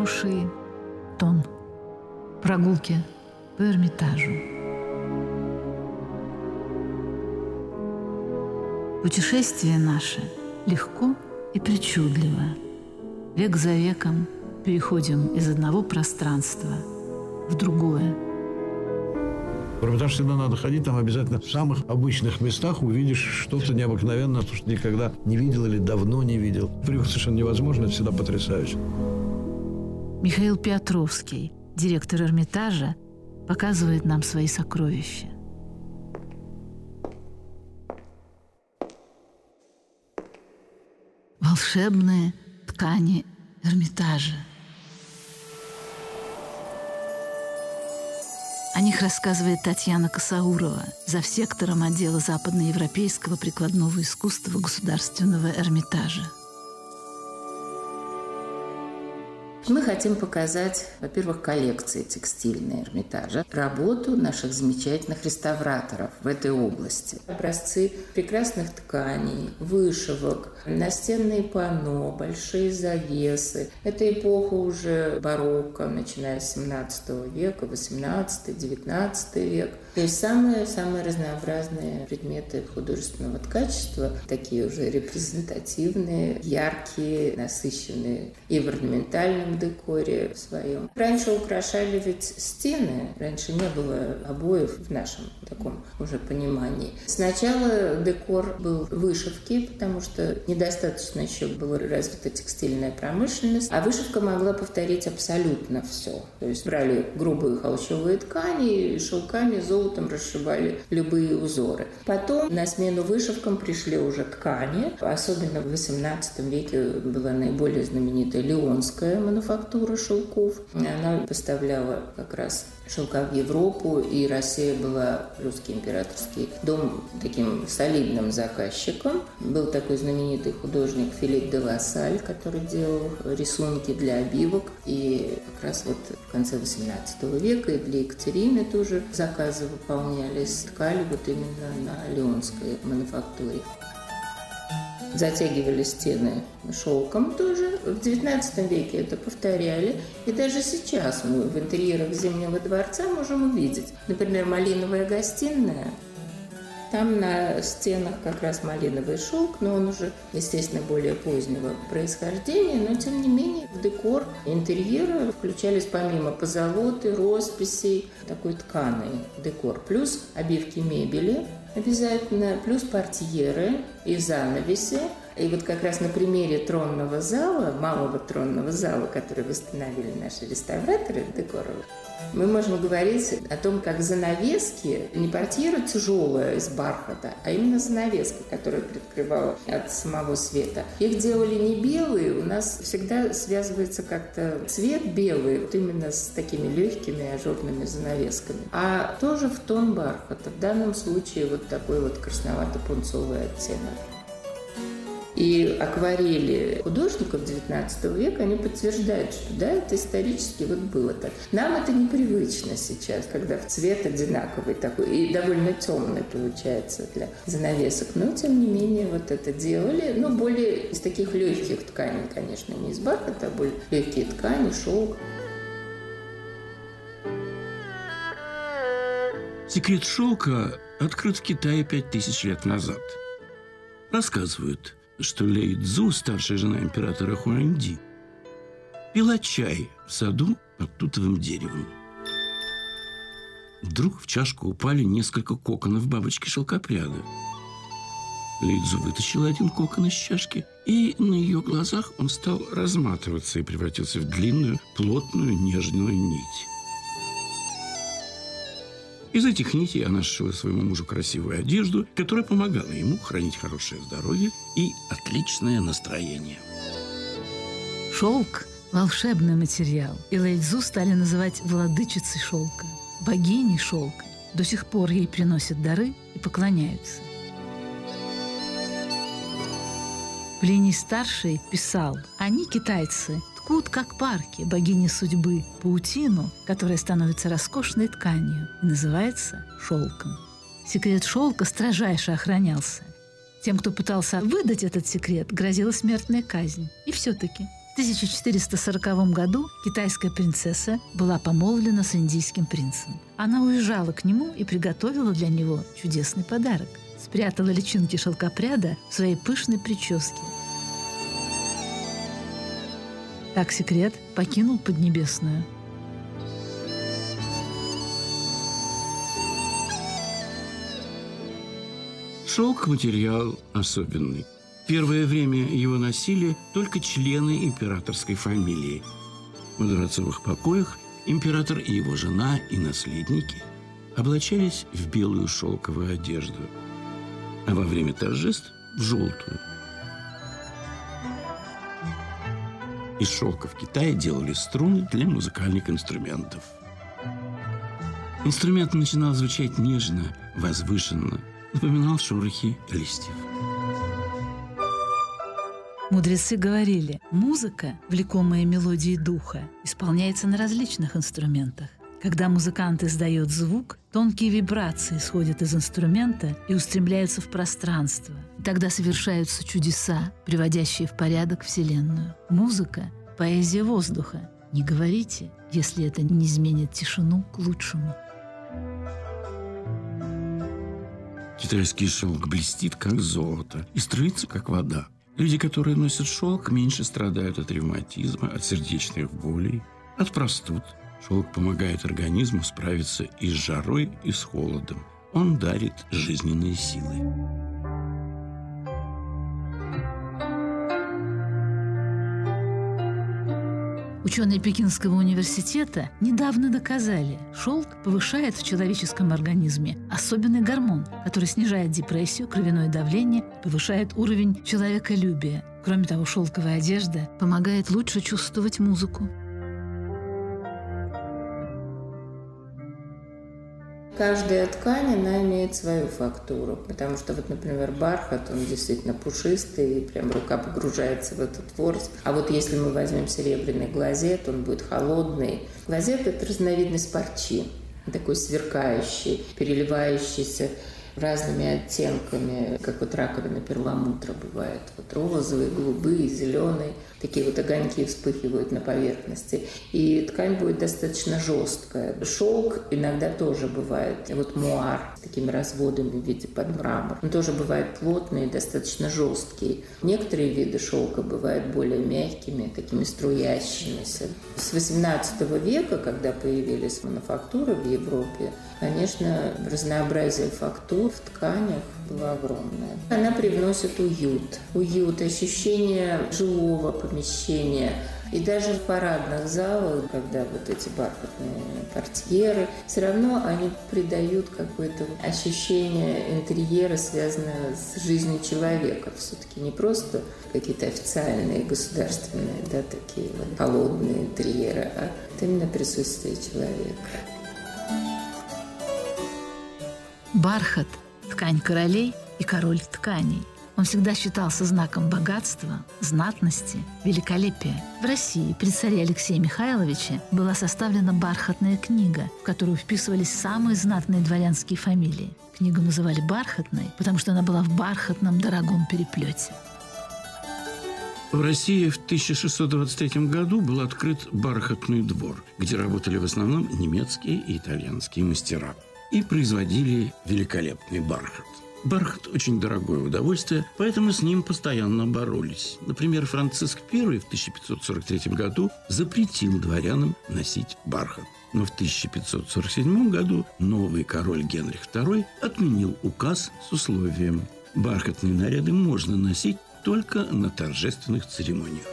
хороший тон. Прогулки по Эрмитажу. Путешествие наше легко и причудливо. Век за веком переходим из одного пространства в другое. В Эрмитаж всегда надо ходить, там обязательно в самых обычных местах увидишь что-то необыкновенное, то, что никогда не видел или давно не видел. Привык совершенно невозможно, это всегда потрясающе. Михаил Петровский, директор Эрмитажа, показывает нам свои сокровища. Волшебные ткани Эрмитажа. О них рассказывает Татьяна Косаурова, за сектором отдела западноевропейского прикладного искусства Государственного Эрмитажа. Мы хотим показать, во-первых, коллекции текстильной Эрмитажа, работу наших замечательных реставраторов в этой области. Образцы прекрасных тканей, вышивок, настенные панно, большие завесы. Это эпоха уже барокко, начиная с 17 века, 18-19 век. То есть самые-самые разнообразные предметы художественного ткачества, такие уже репрезентативные, яркие, насыщенные и в орнаментальном декоре своем. Раньше украшали ведь стены, раньше не было обоев в нашем таком уже понимании. Сначала декор был вышивки, потому что недостаточно еще была развита текстильная промышленность, а вышивка могла повторить абсолютно все. То есть брали грубые холщовые ткани, шелками, золотом расшивали любые узоры. Потом на смену вышивкам пришли уже ткани, особенно в XVIII веке была наиболее знаменитая леонская мануфактура шелков. Она поставляла как раз шелка в Европу, и Россия была русский императорский дом таким солидным заказчиком. Был такой знаменитый художник Филипп де Лассаль, который делал рисунки для обивок. И как раз вот в конце XVIII века и для Екатерины тоже заказы выполнялись. Ткали вот именно на Леонской мануфактуре затягивали стены шелком тоже. В XIX веке это повторяли. И даже сейчас мы в интерьерах Зимнего дворца можем увидеть, например, малиновая гостиная. Там на стенах как раз малиновый шелк, но он уже, естественно, более позднего происхождения, но тем не менее в декор интерьера включались помимо позолоты, росписей, такой тканый декор, плюс обивки мебели – обязательно, плюс портьеры и занавеси. И вот как раз на примере тронного зала, малого тронного зала, который восстановили наши реставраторы декоровые, мы можем говорить о том, как занавески, не портьера тяжелая из бархата, а именно занавеска, которая прикрывала от самого света. Их делали не белые, у нас всегда связывается как-то цвет белый, вот именно с такими легкими ажурными занавесками, а тоже в тон бархата. В данном случае вот такой вот красновато-пунцовый оттенок. И акварели художников XIX века, они подтверждают, что да, это исторически вот было так. Нам это непривычно сейчас, когда в цвет одинаковый такой и довольно темный получается для занавесок. Но, тем не менее, вот это делали. Ну, более из таких легких тканей, конечно, не из бархата, а более легкие ткани, шелк. Секрет шелка открыт в Китае пять тысяч лет назад. Рассказывают, что Лей Цзу, старшая жена императора Хуанди, пила чай в саду под тутовым деревом. Вдруг в чашку упали несколько коконов бабочки шелкопряда. Лидзу вытащила один кокон из чашки, и на ее глазах он стал разматываться и превратился в длинную, плотную, нежную нить. Из этих нитей она сшила своему мужу красивую одежду, которая помогала ему хранить хорошее здоровье и отличное настроение. Шелк – волшебный материал, и Лэйдзу стали называть владычицей шелка, богиней шелка. До сих пор ей приносят дары и поклоняются. Плиний Старший писал, они, китайцы, ткут, как парки, богини судьбы, паутину, которая становится роскошной тканью и называется шелком. Секрет шелка строжайше охранялся. Тем, кто пытался выдать этот секрет, грозила смертная казнь. И все-таки в 1440 году китайская принцесса была помолвлена с индийским принцем. Она уезжала к нему и приготовила для него чудесный подарок. Спрятала личинки шелкопряда в своей пышной прическе. Так секрет покинул Поднебесную. Шелк – материал особенный. Первое время его носили только члены императорской фамилии. В дворцовых покоях император и его жена и наследники облачались в белую шелковую одежду, а во время торжеств – в желтую. Из шелка в Китае делали струны для музыкальных инструментов. Инструмент начинал звучать нежно, возвышенно, напоминал шорохи листьев. Мудрецы говорили, музыка, влекомая мелодией духа, исполняется на различных инструментах. Когда музыкант издает звук, тонкие вибрации исходят из инструмента и устремляются в пространство. Тогда совершаются чудеса, приводящие в порядок Вселенную. Музыка – поэзия воздуха. Не говорите, если это не изменит тишину к лучшему. Китайский шелк блестит, как золото, и струится, как вода. Люди, которые носят шелк, меньше страдают от ревматизма, от сердечных болей, от простуд. Шелк помогает организму справиться и с жарой, и с холодом. Он дарит жизненные силы. Ученые Пекинского университета недавно доказали, шелк повышает в человеческом организме особенный гормон, который снижает депрессию, кровяное давление, повышает уровень человеколюбия. Кроме того, шелковая одежда помогает лучше чувствовать музыку. Каждая ткань, она имеет свою фактуру, потому что вот, например, бархат, он действительно пушистый, и прям рука погружается в этот ворс. А вот если мы возьмем серебряный глазет, он будет холодный. Глазет – это разновидность парчи, такой сверкающий, переливающийся разными оттенками, как вот раковина перламутра бывает. Вот розовый, голубые, зеленый. Такие вот огоньки вспыхивают на поверхности. И ткань будет достаточно жесткая. Шелк иногда тоже бывает. Вот муар с такими разводами в виде под мрамор. Он тоже бывает плотный достаточно жесткий. Некоторые виды шелка бывают более мягкими, такими струящимися. С 18 века, когда появились мануфактуры в Европе, конечно, разнообразие фактур в тканях было огромное. Она привносит уют. Уют, ощущение жилого помещения. И даже в парадных залах, когда вот эти бархатные портьеры, все равно они придают какое-то ощущение интерьера, связанное с жизнью человека. Все-таки не просто какие-то официальные, государственные, да, такие вот холодные интерьеры, а именно присутствие человека. Бархат – ткань королей и король тканей. Он всегда считался знаком богатства, знатности, великолепия. В России при царе Алексее Михайловиче была составлена бархатная книга, в которую вписывались самые знатные дворянские фамилии. Книгу называли «бархатной», потому что она была в бархатном дорогом переплете. В России в 1623 году был открыт бархатный двор, где работали в основном немецкие и итальянские мастера и производили великолепный бархат. Бархат – очень дорогое удовольствие, поэтому с ним постоянно боролись. Например, Франциск I в 1543 году запретил дворянам носить бархат. Но в 1547 году новый король Генрих II отменил указ с условием – бархатные наряды можно носить только на торжественных церемониях.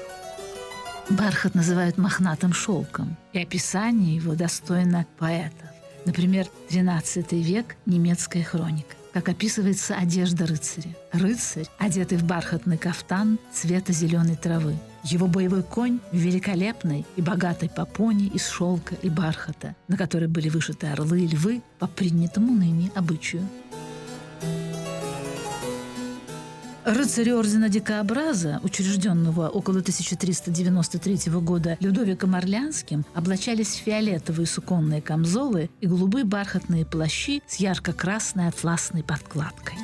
Бархат называют мохнатым шелком, и описание его достойно поэтов. Например, XIII век немецкая хроника как описывается одежда рыцаря. Рыцарь, одетый в бархатный кафтан цвета зеленой травы. Его боевой конь в великолепной и богатой попоне из шелка и бархата, на которой были вышиты орлы и львы по принятому ныне обычаю. Рыцари ордена Дикообраза, учрежденного около 1393 года Людовиком Орлянским, облачались в фиолетовые суконные камзолы и голубые бархатные плащи с ярко-красной атласной подкладкой.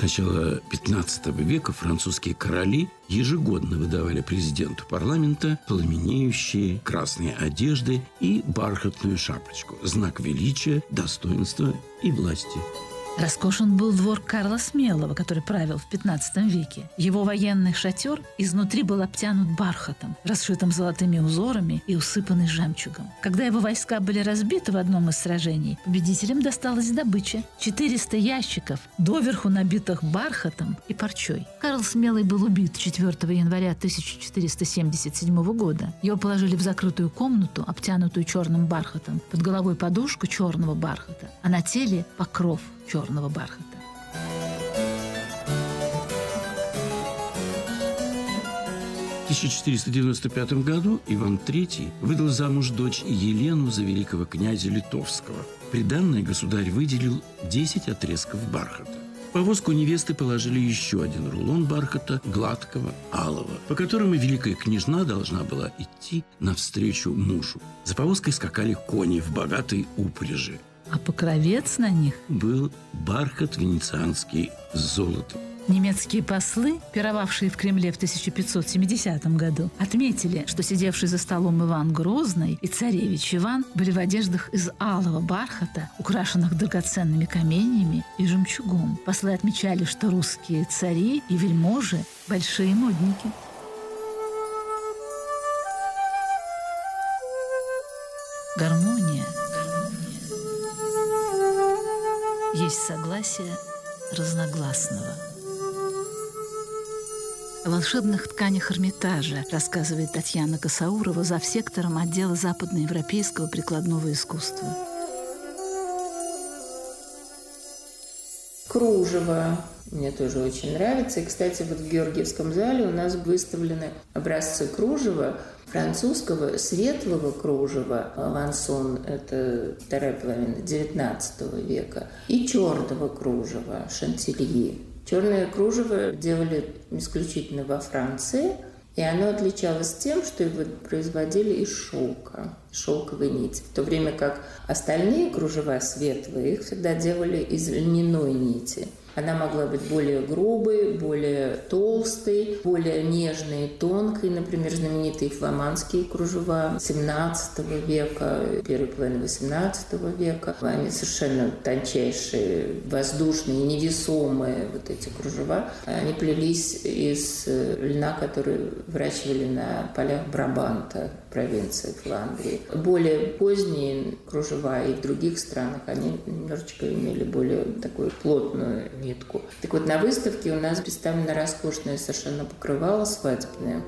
начала 15 века французские короли ежегодно выдавали президенту парламента пламенеющие красные одежды и бархатную шапочку – знак величия, достоинства и власти. Роскошен был двор Карла Смелого, который правил в 15 веке. Его военный шатер изнутри был обтянут бархатом, расшитым золотыми узорами и усыпанный жемчугом. Когда его войска были разбиты в одном из сражений, победителям досталась добыча – 400 ящиков, доверху набитых бархатом и парчой. Карл Смелый был убит 4 января 1477 года. Его положили в закрытую комнату, обтянутую черным бархатом, под головой подушку черного бархата, а на теле покров – черного бархата. В 1495 году Иван III выдал замуж дочь Елену за великого князя Литовского. Приданное государь выделил 10 отрезков бархата. В повозку невесты положили еще один рулон бархата, гладкого, алого, по которому великая княжна должна была идти навстречу мужу. За повозкой скакали кони в богатой упряжи а покровец на них был бархат венецианский с золотом. Немецкие послы, пировавшие в Кремле в 1570 году, отметили, что сидевший за столом Иван Грозный и царевич Иван были в одеждах из алого бархата, украшенных драгоценными каменьями и жемчугом. Послы отмечали, что русские цари и вельможи – большие модники. Гармония – есть согласие разногласного. О волшебных тканях Эрмитажа рассказывает Татьяна Косаурова за сектором отдела западноевропейского прикладного искусства. Кружево мне тоже очень нравится. И, кстати, вот в Георгиевском зале у нас выставлены образцы кружева французского светлого кружева лансон – это вторая половина XIX века, и черного кружева шантильи. Черное кружево делали исключительно во Франции, и оно отличалось тем, что его производили из шелка, шелковой нити, в то время как остальные кружева светлые их всегда делали из льняной нити – она могла быть более грубой, более толстой, более нежной и тонкой. Например, знаменитые фламандские кружева 17 века, первой половины 18 века. Они совершенно тончайшие, воздушные, невесомые вот эти кружева. Они плелись из льна, который выращивали на полях Брабанта, провинции Фландрии. Более поздние кружева и в других странах, они немножечко имели более такую плотную нитку. Так вот, на выставке у нас представлено роскошное совершенно покрывало свадебное.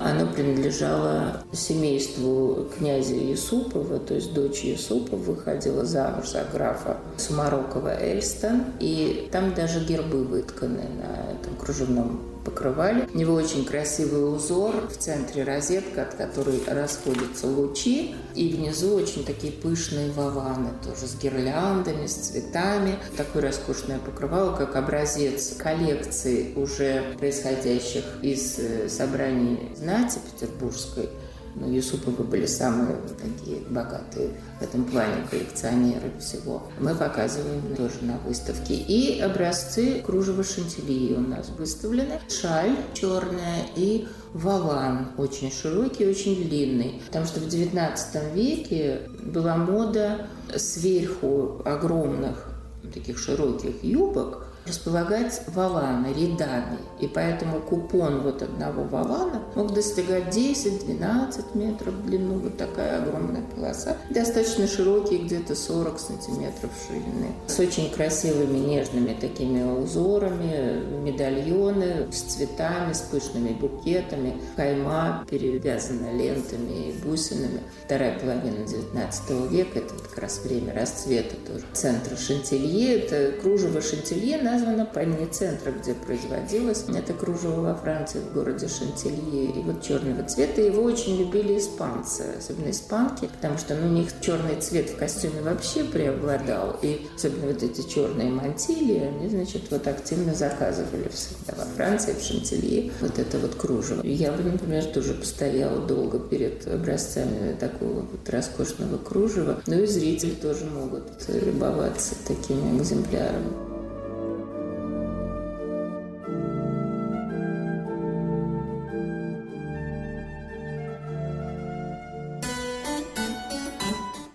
Оно принадлежало семейству князя Юсупова, то есть дочь Юсупова выходила замуж за графа Сумарокова Эльстон, и там даже гербы вытканы на этом кружевном покрывали. У него очень красивый узор, в центре розетка, от которой расходятся лучи, и внизу очень такие пышные ваваны, тоже с гирляндами, с цветами. Такое роскошное покрывало, как образец коллекции уже происходящих из э, собраний знати петербургской ну, Юсуповы были самые такие богатые в этом плане коллекционеры всего. Мы показываем тоже на выставке. И образцы кружева шантильи у нас выставлены. Шаль черная и валан очень широкий, очень длинный. Потому что в XIX веке была мода сверху огромных таких широких юбок располагать валаны рядами. И поэтому купон вот одного валана мог достигать 10-12 метров в длину. Вот такая огромная полоса. Достаточно широкие, где-то 40 сантиметров ширины. С очень красивыми нежными такими узорами, медальоны с цветами, с пышными букетами. Кайма перевязана лентами и бусинами. Вторая половина 19 века, это как раз время расцвета тоже. Центра Шантилье, это кружево Шантилье названо по имени центра, где производилось это кружево во Франции, в городе Шантилье. И вот черного цвета его очень любили испанцы, особенно испанки, потому что ну, у них черный цвет в костюме вообще преобладал. И особенно вот эти черные мантилии, они, значит, вот активно заказывали всегда во Франции, в Шантилье, вот это вот кружево. Я например, тоже постояла долго перед образцами такого вот роскошного кружева. Ну и зрители тоже могут любоваться такими экземплярами.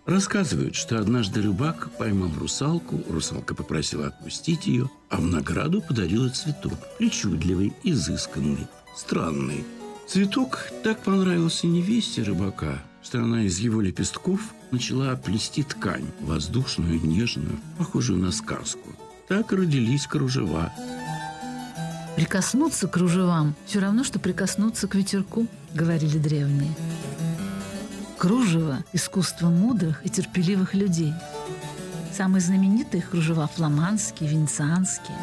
Рассказывают, что однажды рыбак поймал русалку, русалка попросила отпустить ее, а в награду подарила цветок, причудливый, изысканный, странный. Цветок так понравился невесте рыбака, что она из его лепестков начала плести ткань, воздушную, нежную, похожую на сказку. Так родились кружева. Прикоснуться к кружевам все равно, что прикоснуться к ветерку, говорили древние. Кружево – искусство мудрых и терпеливых людей. Самые знаменитые кружева – фламандские, венецианские.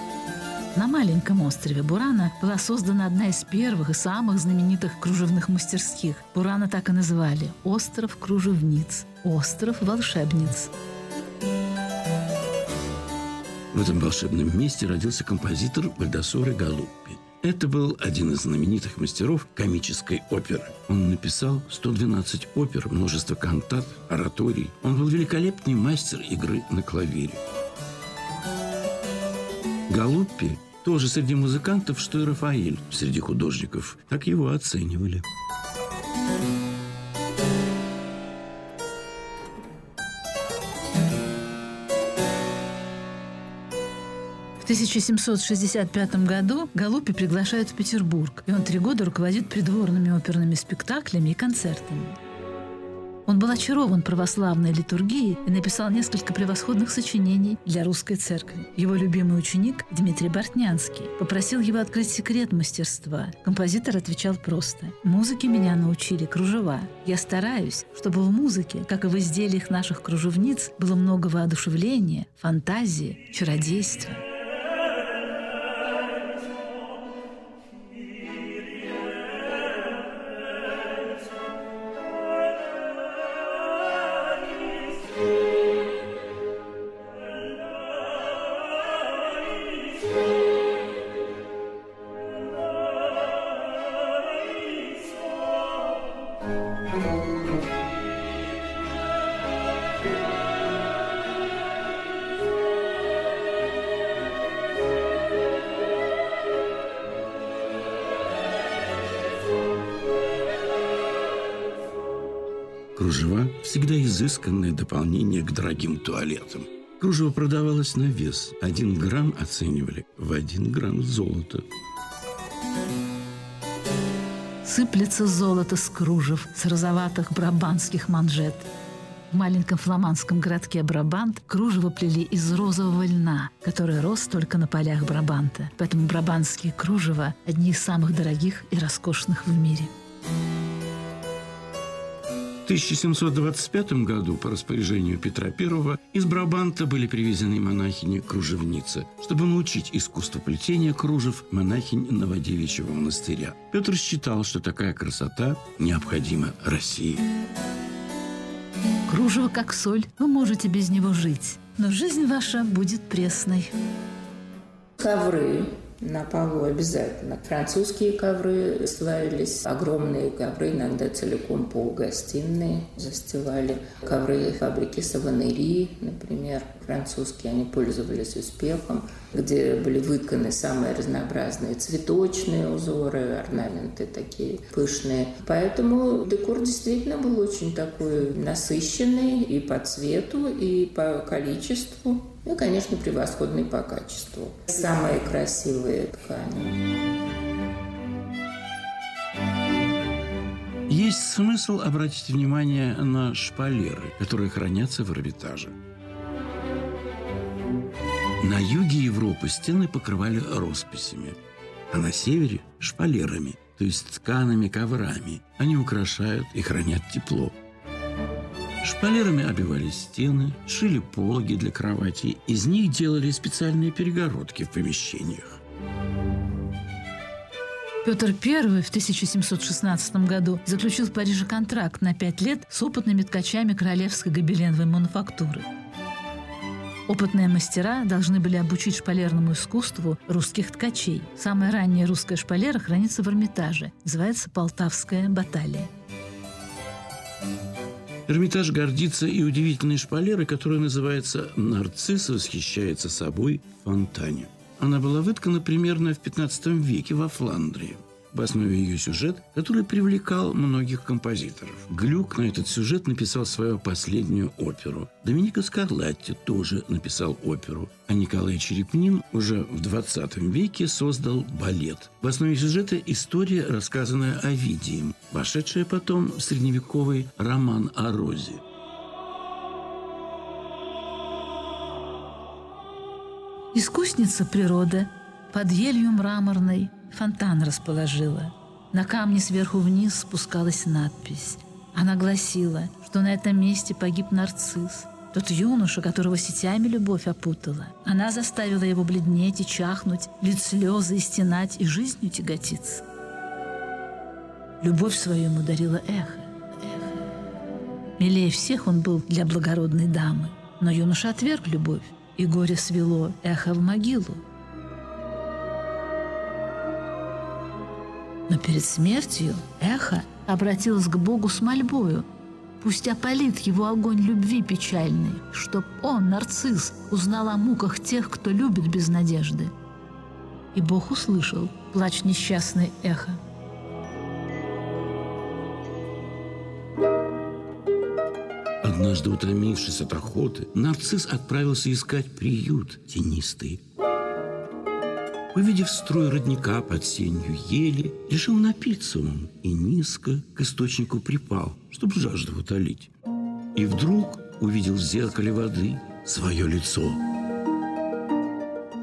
На маленьком острове Бурана была создана одна из первых и самых знаменитых кружевных мастерских. Бурана так и называли – «Остров кружевниц», «Остров волшебниц». В этом волшебном месте родился композитор Бальдасоре Галуппи. Это был один из знаменитых мастеров комической оперы. Он написал 112 опер, множество кантат, ораторий. Он был великолепный мастер игры на клавире. Галуппи тоже среди музыкантов, что и Рафаэль среди художников. Так его оценивали. 1765 году Галупи приглашают в Петербург, и он три года руководит придворными оперными спектаклями и концертами. Он был очарован православной литургией и написал несколько превосходных сочинений для русской церкви. Его любимый ученик Дмитрий Бортнянский попросил его открыть секрет мастерства. Композитор отвечал просто «Музыке меня научили кружева. Я стараюсь, чтобы в музыке, как и в изделиях наших кружевниц, было много воодушевления, фантазии, чародейства». Изысканное дополнение к дорогим туалетам. Кружево продавалось на вес. Один грамм оценивали в один грамм золота. Сыплется золото с кружев, с розоватых брабанских манжет. В маленьком фламандском городке Брабант кружево плели из розового льна, который рос только на полях Брабанта. Поэтому брабанские кружева – одни из самых дорогих и роскошных в мире. В 1725 году по распоряжению Петра I из Брабанта были привезены монахини-кружевницы, чтобы научить искусство плетения кружев монахинь Новодевичьего монастыря. Петр считал, что такая красота необходима России. Кружево как соль, вы можете без него жить, но жизнь ваша будет пресной. Ковры на полу обязательно. Французские ковры славились, огромные ковры, иногда целиком пол гостиной застилали. Ковры фабрики Саванери, например, французские, они пользовались успехом, где были вытканы самые разнообразные цветочные узоры, орнаменты такие пышные. Поэтому декор действительно был очень такой насыщенный и по цвету, и по количеству. Ну и, конечно, превосходный по качеству. Самые красивые ткани. Есть смысл обратить внимание на шпалеры, которые хранятся в Эрмитаже. На юге Европы стены покрывали росписями, а на севере – шпалерами, то есть ткаными коврами. Они украшают и хранят тепло. Шпалерами обивались стены, шили пологи для кроватей. Из них делали специальные перегородки в помещениях. Петр I в 1716 году заключил в Париже контракт на пять лет с опытными ткачами королевской гобеленовой мануфактуры. Опытные мастера должны были обучить шпалерному искусству русских ткачей. Самая ранняя русская шпалера хранится в Эрмитаже. Называется «Полтавская баталия». Эрмитаж гордится и удивительной шпалерой, которая называется «Нарцисс восхищается собой в фонтане». Она была выткана примерно в 15 веке во Фландрии. В основе ее сюжет, который привлекал многих композиторов. Глюк на этот сюжет написал свою последнюю оперу. Доминика Скарлатти тоже написал оперу. А Николай Черепнин уже в 20 веке создал балет. В основе сюжета история, рассказанная Овидием, вошедшая потом в средневековый роман о Розе. Искусница природы под елью мраморной фонтан расположила. На камне сверху вниз спускалась надпись. Она гласила, что на этом месте погиб нарцисс, тот юноша, которого сетями любовь опутала. Она заставила его бледнеть и чахнуть, лить слезы и стенать, и жизнью тяготиться. Любовь свою ему дарила эхо. эхо. Милее всех он был для благородной дамы, но юноша отверг любовь и горе свело эхо в могилу. Но перед смертью эхо обратилось к Богу с мольбою. Пусть опалит его огонь любви печальный, чтоб он, нарцисс, узнал о муках тех, кто любит без надежды. И Бог услышал плач несчастный эхо. Однажды, утомившись от охоты, нарцисс отправился искать приют тенистый. Увидев строй родника под сенью ели, решил напиться он и низко к источнику припал, чтобы жажду утолить. И вдруг увидел в зеркале воды свое лицо.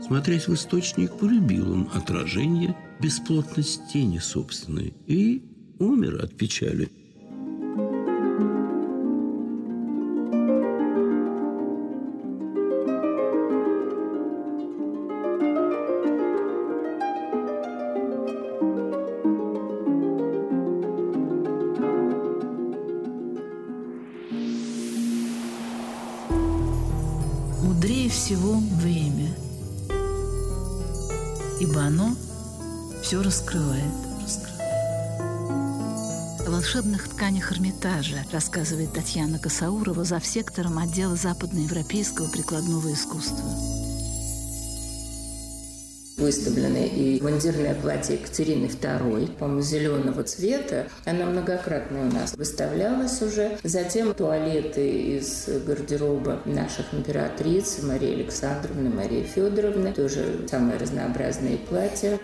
Смотрясь в источник, полюбил он отражение, бесплотность тени собственной и умер от печали. Мудрее всего время, ибо оно все раскрывает. О волшебных тканях Эрмитажа рассказывает Татьяна Косаурова за сектором отдела западноевропейского прикладного искусства выставлены и мундирное платье Екатерины II, по-моему, зеленого цвета. Она многократно у нас выставлялась уже. Затем туалеты из гардероба наших императриц Марии Александровны, Марии Федоровны. Тоже самые разнообразные платья.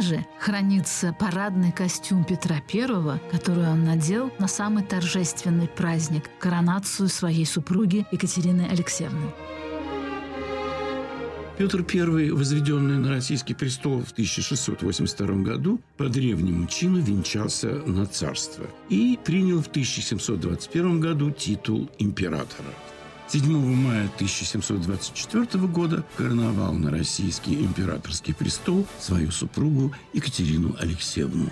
Эрмитаже хранится парадный костюм Петра I, который он надел на самый торжественный праздник – коронацию своей супруги Екатерины Алексеевны. Петр I, возведенный на российский престол в 1682 году, по древнему чину венчался на царство и принял в 1721 году титул императора. 7 мая 1724 года короновал на российский императорский престол свою супругу Екатерину Алексеевну.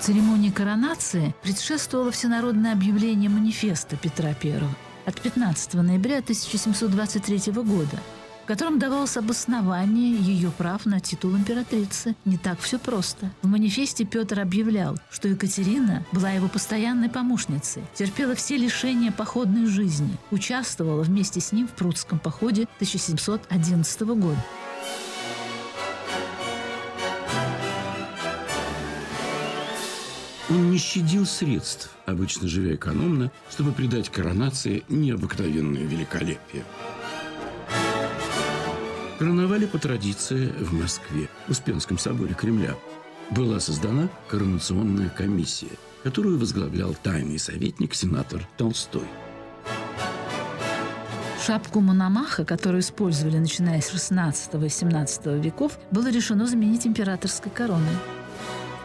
Церемонии коронации предшествовало всенародное объявление манифеста Петра I от 15 ноября 1723 года – котором давалось обоснование ее прав на титул императрицы. Не так все просто. В манифесте Петр объявлял, что Екатерина была его постоянной помощницей, терпела все лишения походной жизни, участвовала вместе с ним в Прудском походе 1711 года. Он не щадил средств, обычно живя экономно, чтобы придать коронации необыкновенное великолепие. Короновали по традиции в Москве, в Успенском соборе Кремля. Была создана коронационная комиссия, которую возглавлял тайный советник сенатор Толстой. Шапку Мономаха, которую использовали начиная с 16 и 17 веков, было решено заменить императорской короной.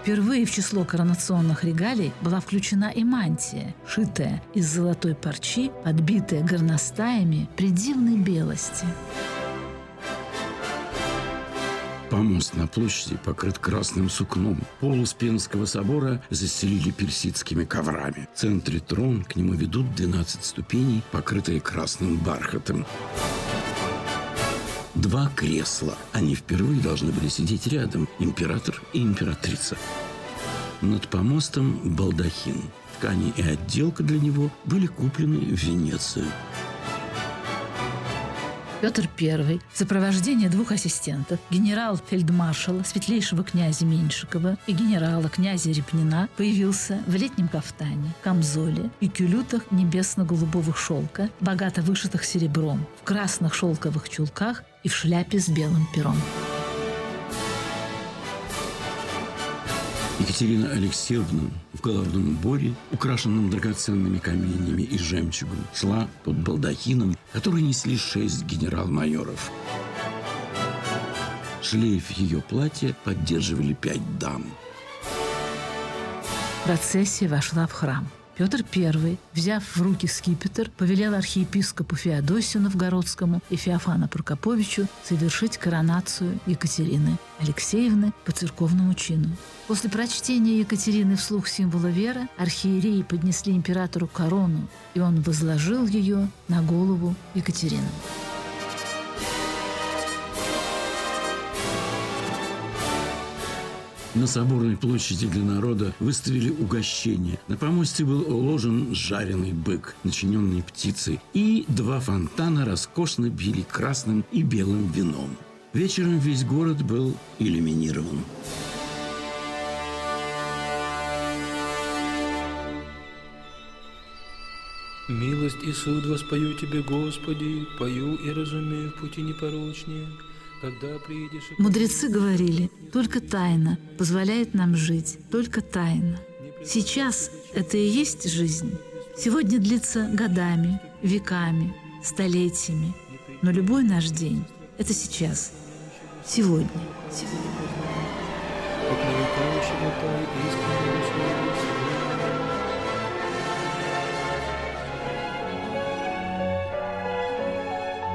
Впервые в число коронационных регалий была включена и мантия, шитая из золотой парчи, подбитая горностаями придивной белости – Помост на площади покрыт красным сукном. Пол Успенского собора заселили персидскими коврами. В центре трон, к нему ведут 12 ступеней, покрытые красным бархатом. Два кресла. Они впервые должны были сидеть рядом. Император и императрица. Над помостом балдахин. Ткани и отделка для него были куплены в Венеции. Петр I в сопровождении двух ассистентов, генерал-фельдмаршала светлейшего князя Меньшикова и генерала князя Репнина, появился в летнем кафтане, камзоле и кюлютах небесно-голубого шелка, богато вышитых серебром, в красных шелковых чулках и в шляпе с белым пером. Екатерина Алексеевна в головном уборе, украшенном драгоценными каменями и жемчугом, шла под балдахином, который несли шесть генерал-майоров. Шлейф ее платья поддерживали пять дам. Процессия вошла в храм. Петр I, взяв в руки скипетр, повелел архиепископу Феодосию Новгородскому и Феофану Прокоповичу совершить коронацию Екатерины Алексеевны по церковному чину. После прочтения Екатерины вслух символа веры архиереи поднесли императору корону, и он возложил ее на голову Екатерины. На соборной площади для народа выставили угощение. На помосте был уложен жареный бык, начиненный птицей, и два фонтана роскошно били красным и белым вином. Вечером весь город был иллюминирован. Милость и суд воспою Тебе, Господи, пою и разумею в пути непорочнее. Мудрецы говорили, только тайна позволяет нам жить, только тайна. Сейчас это и есть жизнь. Сегодня длится годами, веками, столетиями. Но любой наш день – это сейчас, сегодня. сегодня.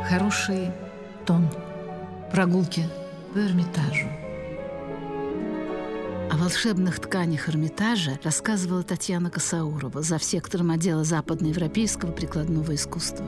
Хороший тон – прогулки по Эрмитажу. О волшебных тканях Эрмитажа рассказывала Татьяна Косаурова за сектором отдела западноевропейского прикладного искусства.